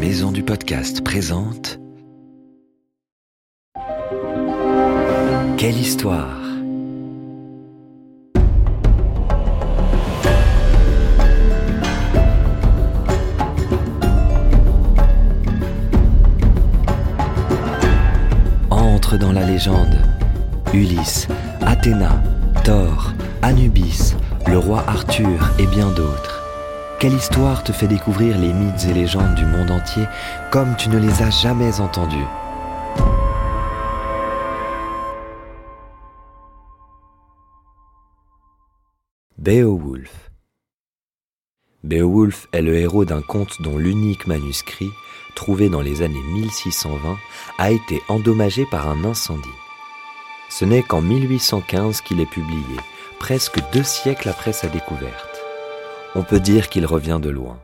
maison du podcast présente Quelle histoire Entre dans la légende. Ulysse, Athéna, Thor, Anubis, le roi Arthur et bien d'autres. Quelle histoire te fait découvrir les mythes et légendes du monde entier comme tu ne les as jamais entendus Beowulf. Beowulf est le héros d'un conte dont l'unique manuscrit, trouvé dans les années 1620, a été endommagé par un incendie. Ce n'est qu'en 1815 qu'il est publié, presque deux siècles après sa découverte on peut dire qu'il revient de loin.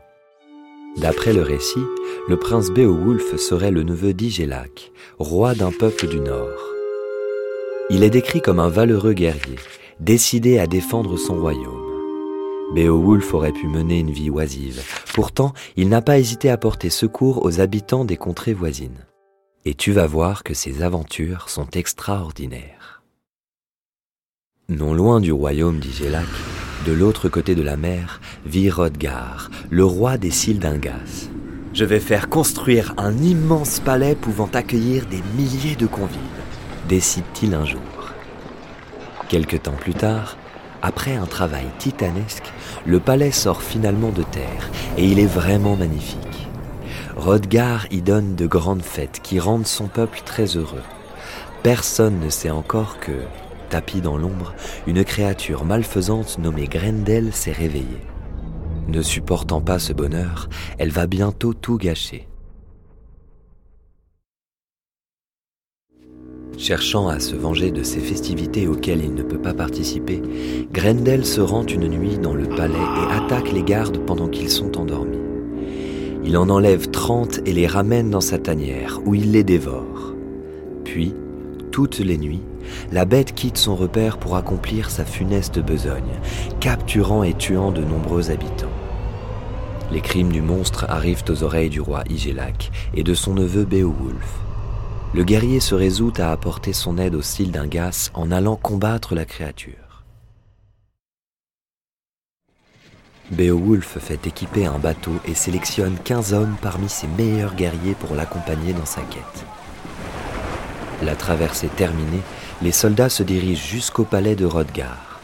D'après le récit, le prince Beowulf serait le neveu d'Igelac, roi d'un peuple du Nord. Il est décrit comme un valeureux guerrier, décidé à défendre son royaume. Beowulf aurait pu mener une vie oisive, pourtant il n'a pas hésité à porter secours aux habitants des contrées voisines. Et tu vas voir que ses aventures sont extraordinaires. Non loin du royaume d'Igelac, de l'autre côté de la mer vit Rodgar, le roi des Sildingas. Je vais faire construire un immense palais pouvant accueillir des milliers de convives, décide-t-il un jour. Quelque temps plus tard, après un travail titanesque, le palais sort finalement de terre et il est vraiment magnifique. Rodgar y donne de grandes fêtes qui rendent son peuple très heureux. Personne ne sait encore que, Tapis dans l'ombre, une créature malfaisante nommée Grendel s'est réveillée. Ne supportant pas ce bonheur, elle va bientôt tout gâcher. Cherchant à se venger de ces festivités auxquelles il ne peut pas participer, Grendel se rend une nuit dans le palais et attaque les gardes pendant qu'ils sont endormis. Il en enlève trente et les ramène dans sa tanière, où il les dévore. Puis, toutes les nuits, la bête quitte son repère pour accomplir sa funeste besogne, capturant et tuant de nombreux habitants. Les crimes du monstre arrivent aux oreilles du roi Igelac et de son neveu Beowulf. Le guerrier se résout à apporter son aide au Sildingas en allant combattre la créature. Beowulf fait équiper un bateau et sélectionne 15 hommes parmi ses meilleurs guerriers pour l'accompagner dans sa quête. La traversée terminée, les soldats se dirigent jusqu'au palais de Rodgar.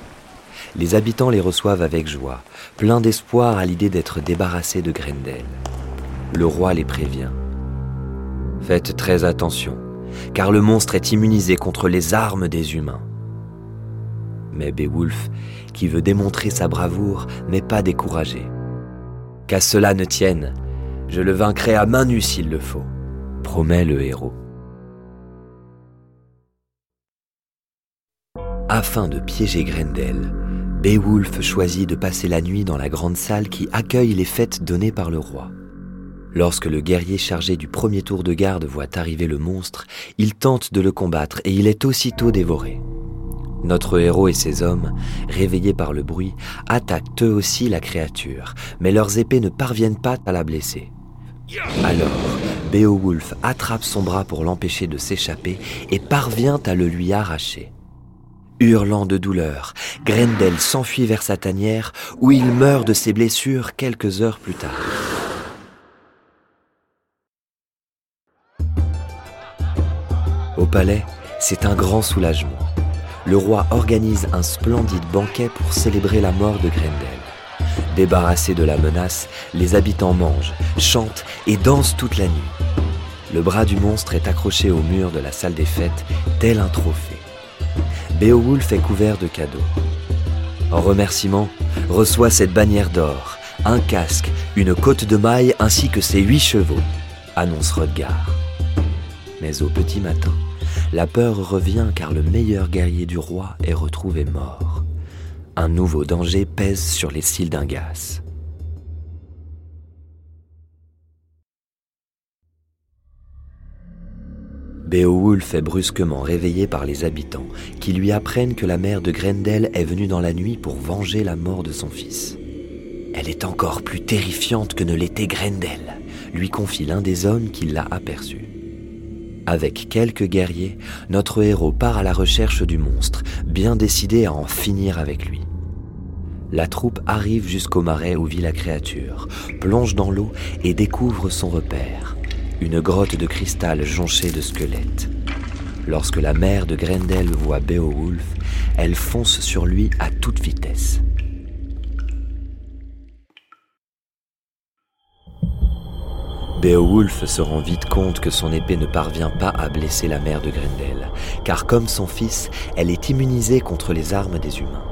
Les habitants les reçoivent avec joie, pleins d'espoir à l'idée d'être débarrassés de Grendel. Le roi les prévient. Faites très attention, car le monstre est immunisé contre les armes des humains. Mais Beowulf, qui veut démontrer sa bravoure, n'est pas découragé. Qu'à cela ne tienne, je le vaincrai à main nue s'il le faut, promet le héros. Afin de piéger Grendel, Beowulf choisit de passer la nuit dans la grande salle qui accueille les fêtes données par le roi. Lorsque le guerrier chargé du premier tour de garde voit arriver le monstre, il tente de le combattre et il est aussitôt dévoré. Notre héros et ses hommes, réveillés par le bruit, attaquent eux aussi la créature, mais leurs épées ne parviennent pas à la blesser. Alors, Beowulf attrape son bras pour l'empêcher de s'échapper et parvient à le lui arracher. Hurlant de douleur, Grendel s'enfuit vers sa tanière où il meurt de ses blessures quelques heures plus tard. Au palais, c'est un grand soulagement. Le roi organise un splendide banquet pour célébrer la mort de Grendel. Débarrassés de la menace, les habitants mangent, chantent et dansent toute la nuit. Le bras du monstre est accroché au mur de la salle des fêtes, tel un trophée. Beowulf est couvert de cadeaux. En remerciement, reçoit cette bannière d'or, un casque, une côte de maille ainsi que ses huit chevaux, annonce Rodgar. Mais au petit matin, la peur revient car le meilleur guerrier du roi est retrouvé mort. Un nouveau danger pèse sur les Sildingas. Beowulf est brusquement réveillé par les habitants, qui lui apprennent que la mère de Grendel est venue dans la nuit pour venger la mort de son fils. Elle est encore plus terrifiante que ne l'était Grendel, lui confie l'un des hommes qui l'a aperçu. Avec quelques guerriers, notre héros part à la recherche du monstre, bien décidé à en finir avec lui. La troupe arrive jusqu'au marais où vit la créature, plonge dans l'eau et découvre son repère, une grotte de cristal jonchée de squelettes. Lorsque la mère de Grendel voit Beowulf, elle fonce sur lui à toute vitesse. Beowulf se rend vite compte que son épée ne parvient pas à blesser la mère de Grendel, car comme son fils, elle est immunisée contre les armes des humains.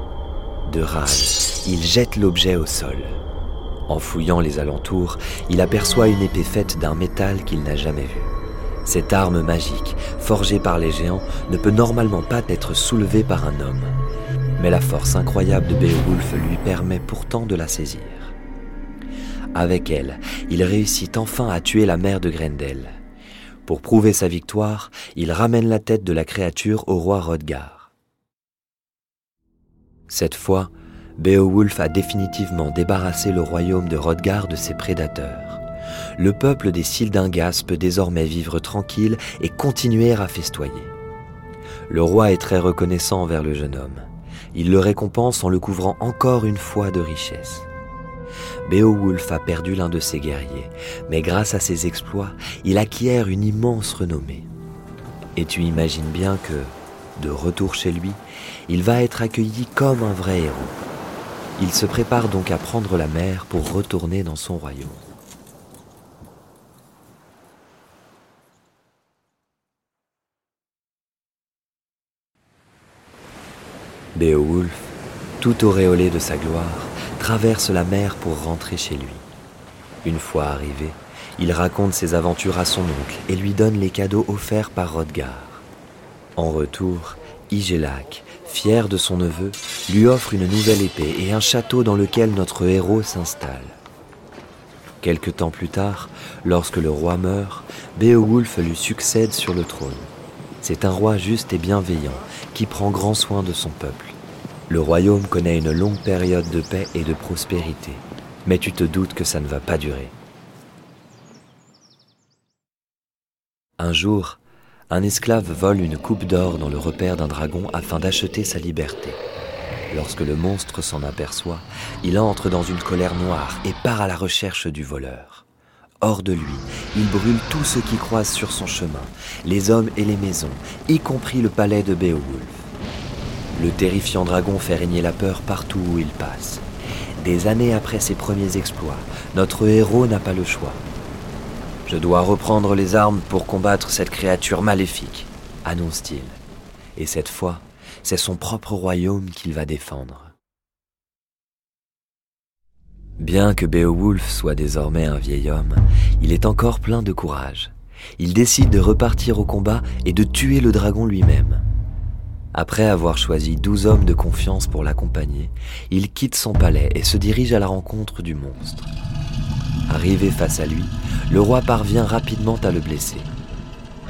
De rage, il jette l'objet au sol. En fouillant les alentours, il aperçoit une épée faite d'un métal qu'il n'a jamais vu. Cette arme magique, forgée par les géants, ne peut normalement pas être soulevée par un homme. Mais la force incroyable de Beowulf lui permet pourtant de la saisir. Avec elle, il réussit enfin à tuer la mère de Grendel. Pour prouver sa victoire, il ramène la tête de la créature au roi Rodgar. Cette fois, Beowulf a définitivement débarrassé le royaume de Rodgar de ses prédateurs. Le peuple des Sildingas peut désormais vivre tranquille et continuer à festoyer. Le roi est très reconnaissant envers le jeune homme. Il le récompense en le couvrant encore une fois de richesses. Beowulf a perdu l'un de ses guerriers, mais grâce à ses exploits, il acquiert une immense renommée. Et tu imagines bien que, de retour chez lui, il va être accueilli comme un vrai héros. Il se prépare donc à prendre la mer pour retourner dans son royaume. Beowulf, tout auréolé de sa gloire, traverse la mer pour rentrer chez lui. Une fois arrivé, il raconte ses aventures à son oncle et lui donne les cadeaux offerts par Rodgar. En retour, Igelac, fier de son neveu, lui offre une nouvelle épée et un château dans lequel notre héros s'installe. Quelque temps plus tard, lorsque le roi meurt, Beowulf lui succède sur le trône. C'est un roi juste et bienveillant qui prend grand soin de son peuple. Le royaume connaît une longue période de paix et de prospérité, mais tu te doutes que ça ne va pas durer. Un jour, un esclave vole une coupe d'or dans le repère d'un dragon afin d'acheter sa liberté. Lorsque le monstre s'en aperçoit, il entre dans une colère noire et part à la recherche du voleur. Hors de lui, il brûle tout ce qui croise sur son chemin, les hommes et les maisons, y compris le palais de Beowulf. Le terrifiant dragon fait régner la peur partout où il passe. Des années après ses premiers exploits, notre héros n'a pas le choix. Je dois reprendre les armes pour combattre cette créature maléfique, annonce-t-il. Et cette fois, c'est son propre royaume qu'il va défendre. Bien que Beowulf soit désormais un vieil homme, il est encore plein de courage. Il décide de repartir au combat et de tuer le dragon lui-même. Après avoir choisi douze hommes de confiance pour l'accompagner, il quitte son palais et se dirige à la rencontre du monstre. Arrivé face à lui, le roi parvient rapidement à le blesser.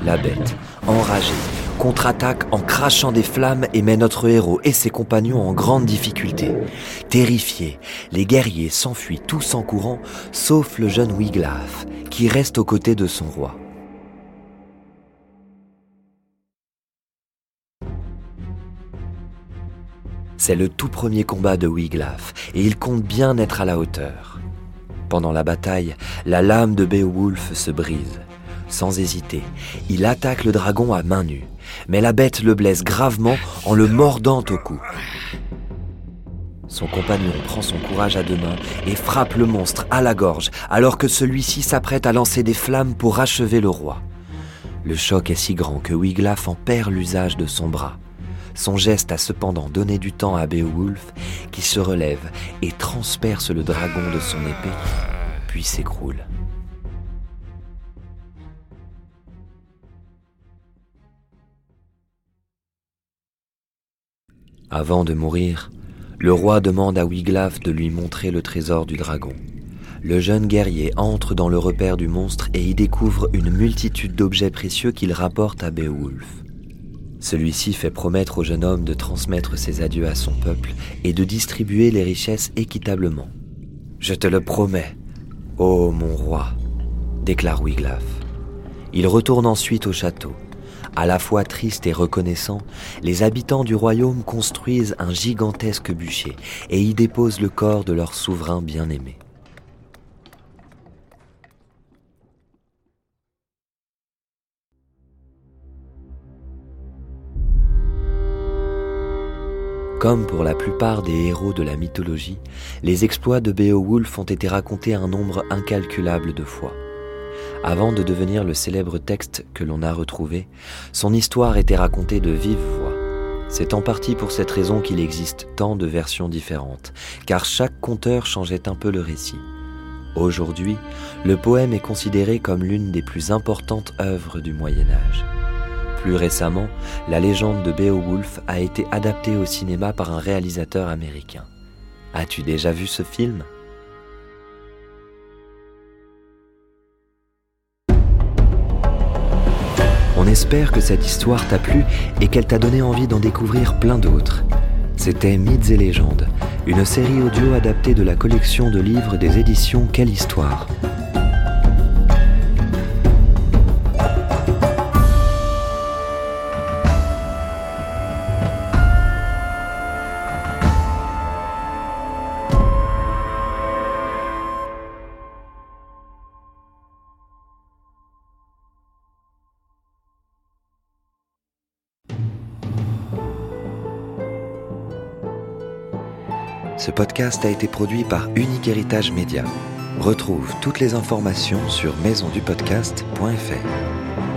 La bête, enragée, contre-attaque en crachant des flammes et met notre héros et ses compagnons en grande difficulté. Terrifiés, les guerriers s'enfuient tous en courant, sauf le jeune Wiglaf, qui reste aux côtés de son roi. C'est le tout premier combat de Wiglaf et il compte bien être à la hauteur. Pendant la bataille, la lame de Beowulf se brise. Sans hésiter, il attaque le dragon à main nue, mais la bête le blesse gravement en le mordant au cou. Son compagnon prend son courage à deux mains et frappe le monstre à la gorge alors que celui-ci s'apprête à lancer des flammes pour achever le roi. Le choc est si grand que Wiglaf en perd l'usage de son bras. Son geste a cependant donné du temps à Beowulf, qui se relève et transperce le dragon de son épée, puis s'écroule. Avant de mourir, le roi demande à Wiglaf de lui montrer le trésor du dragon. Le jeune guerrier entre dans le repère du monstre et y découvre une multitude d'objets précieux qu'il rapporte à Beowulf. Celui-ci fait promettre au jeune homme de transmettre ses adieux à son peuple et de distribuer les richesses équitablement. Je te le promets, ô mon roi, déclare Wiglaf. Il retourne ensuite au château. À la fois triste et reconnaissant, les habitants du royaume construisent un gigantesque bûcher et y déposent le corps de leur souverain bien-aimé. Comme pour la plupart des héros de la mythologie, les exploits de Beowulf ont été racontés un nombre incalculable de fois. Avant de devenir le célèbre texte que l'on a retrouvé, son histoire était racontée de vive voix. C'est en partie pour cette raison qu'il existe tant de versions différentes, car chaque conteur changeait un peu le récit. Aujourd'hui, le poème est considéré comme l'une des plus importantes œuvres du Moyen Âge. Plus récemment, la légende de Beowulf a été adaptée au cinéma par un réalisateur américain. As-tu déjà vu ce film? On espère que cette histoire t'a plu et qu'elle t'a donné envie d'en découvrir plein d'autres. C'était Mythes et légendes, une série audio adaptée de la collection de livres des éditions Quelle Histoire. Ce podcast a été produit par Unique Héritage Média. Retrouve toutes les informations sur maisondupodcast.fr.